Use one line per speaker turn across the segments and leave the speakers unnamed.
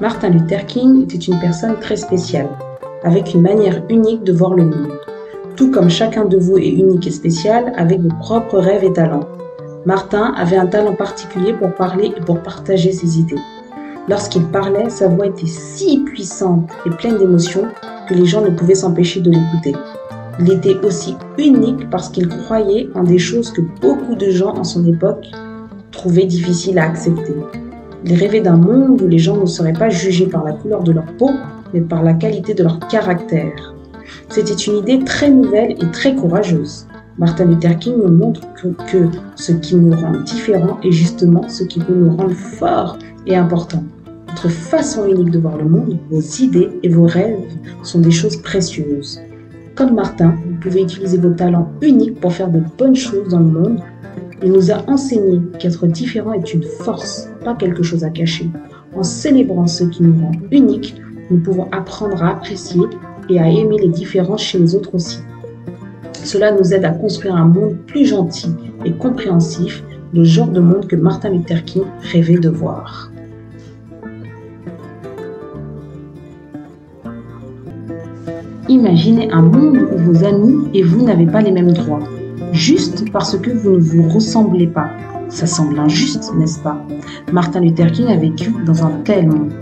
Martin Luther King était une personne très spéciale, avec une manière unique de voir le monde. Tout comme chacun de vous est unique et spécial, avec vos propres rêves et talents. Martin avait un talent particulier pour parler et pour partager ses idées. Lorsqu'il parlait, sa voix était si puissante et pleine d'émotions que les gens ne pouvaient s'empêcher de l'écouter. Il était aussi unique parce qu'il croyait en des choses que beaucoup de gens en son époque trouvaient difficiles à accepter. Il rêvait d'un monde où les gens ne seraient pas jugés par la couleur de leur peau, mais par la qualité de leur caractère. C'était une idée très nouvelle et très courageuse. Martin Luther King nous montre que, que ce qui nous rend différents est justement ce qui peut nous rendre forts et importants. Votre façon unique de voir le monde, vos idées et vos rêves sont des choses précieuses. Comme Martin, vous pouvez utiliser vos talents uniques pour faire de bonnes choses dans le monde il nous a enseigné qu'être différent est une force, pas quelque chose à cacher. En célébrant ce qui nous rend uniques, nous pouvons apprendre à apprécier et à aimer les différences chez les autres aussi. Cela nous aide à construire un monde plus gentil et compréhensif, le genre de monde que Martin Luther King rêvait de voir. Imaginez un monde où vos amis et vous n'avez pas les mêmes droits juste parce que vous ne vous ressemblez pas. Ça semble injuste, n'est-ce pas? Martin Luther King a vécu dans un tel monde.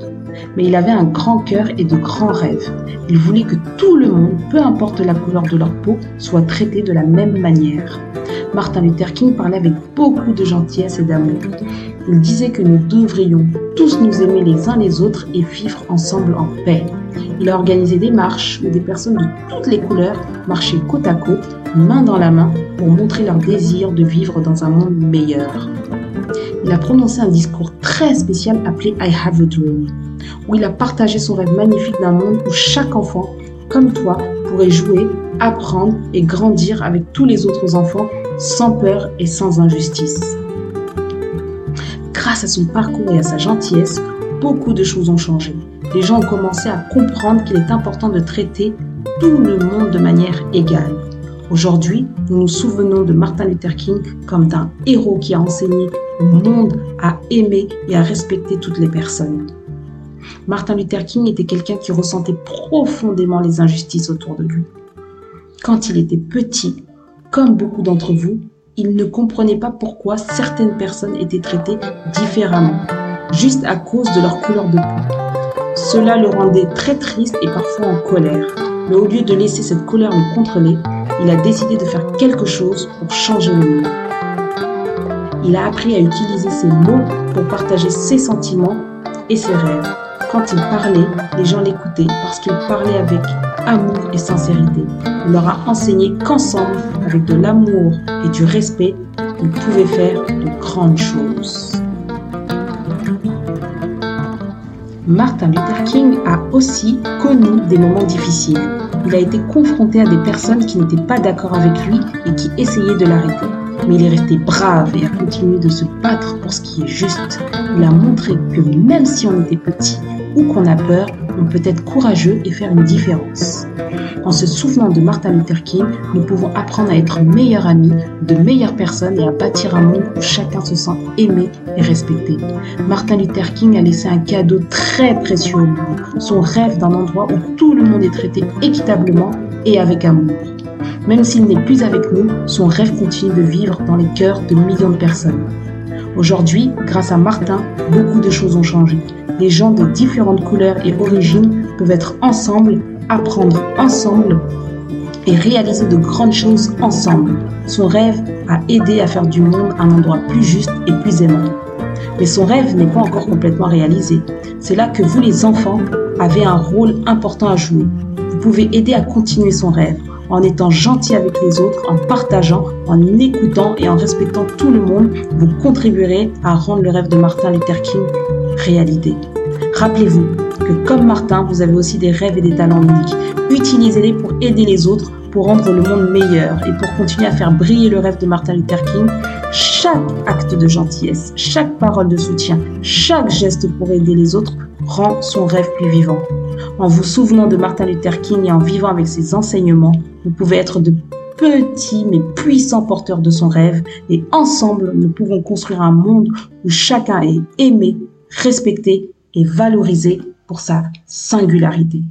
Mais il avait un grand cœur et de grands rêves. Il voulait que tout le monde, peu importe la couleur de leur peau, soit traité de la même manière. Martin Luther King parlait avec beaucoup de gentillesse et d'amour. Il disait que nous devrions tous nous aimer les uns les autres et vivre ensemble en paix. Il a organisé des marches où des personnes de toutes les couleurs marchaient côte à côte, main dans la main, pour montrer leur désir de vivre dans un monde meilleur. Il a prononcé un discours très spécial appelé I Have a Dream, où il a partagé son rêve magnifique d'un monde où chaque enfant, comme toi, pourrait jouer, apprendre et grandir avec tous les autres enfants sans peur et sans injustice. Grâce à son parcours et à sa gentillesse, beaucoup de choses ont changé les gens ont commencé à comprendre qu'il est important de traiter tout le monde de manière égale. Aujourd'hui, nous nous souvenons de Martin Luther King comme d'un héros qui a enseigné au monde à aimer et à respecter toutes les personnes. Martin Luther King était quelqu'un qui ressentait profondément les injustices autour de lui. Quand il était petit, comme beaucoup d'entre vous, il ne comprenait pas pourquoi certaines personnes étaient traitées différemment, juste à cause de leur couleur de peau. Cela le rendait très triste et parfois en colère. Mais au lieu de laisser cette colère le contrôler, il a décidé de faire quelque chose pour changer le monde. Il a appris à utiliser ses mots pour partager ses sentiments et ses rêves. Quand il parlait, les gens l'écoutaient parce qu'il parlait avec amour et sincérité. Il leur a enseigné qu'ensemble, avec de l'amour et du respect, ils pouvaient faire de grandes choses. Martin Luther King a aussi connu des moments difficiles. Il a été confronté à des personnes qui n'étaient pas d'accord avec lui et qui essayaient de l'arrêter. Mais il est resté brave et a continué de se battre pour ce qui est juste. Il a montré que même si on était petit ou qu'on a peur, on peut être courageux et faire une différence. En se souvenant de Martin Luther King, nous pouvons apprendre à être meilleurs amis, de meilleures personnes et à bâtir un monde où chacun se sent aimé et respecté. Martin Luther King a laissé un cadeau très précieux au monde, son rêve d'un endroit où tout le monde est traité équitablement et avec amour. Même s'il n'est plus avec nous, son rêve continue de vivre dans les cœurs de millions de personnes. Aujourd'hui, grâce à Martin, beaucoup de choses ont changé. Les gens de différentes couleurs et origines peuvent être ensemble, apprendre ensemble et réaliser de grandes choses ensemble. Son rêve a aidé à faire du monde un endroit plus juste et plus aimant. Mais son rêve n'est pas encore complètement réalisé. C'est là que vous les enfants avez un rôle important à jouer. Vous pouvez aider à continuer son rêve en étant gentil avec les autres, en partageant, en écoutant et en respectant tout le monde, vous contribuerez à rendre le rêve de Martin Luther King réalité. Rappelez-vous que comme Martin, vous avez aussi des rêves et des talents uniques. Utilisez-les pour aider les autres, pour rendre le monde meilleur et pour continuer à faire briller le rêve de Martin Luther King. Chaque acte de gentillesse, chaque parole de soutien, chaque geste pour aider les autres rend son rêve plus vivant. En vous souvenant de Martin Luther King et en vivant avec ses enseignements, vous pouvez être de petits mais puissants porteurs de son rêve et ensemble, nous pouvons construire un monde où chacun est aimé, respecté et valorisé pour sa singularité.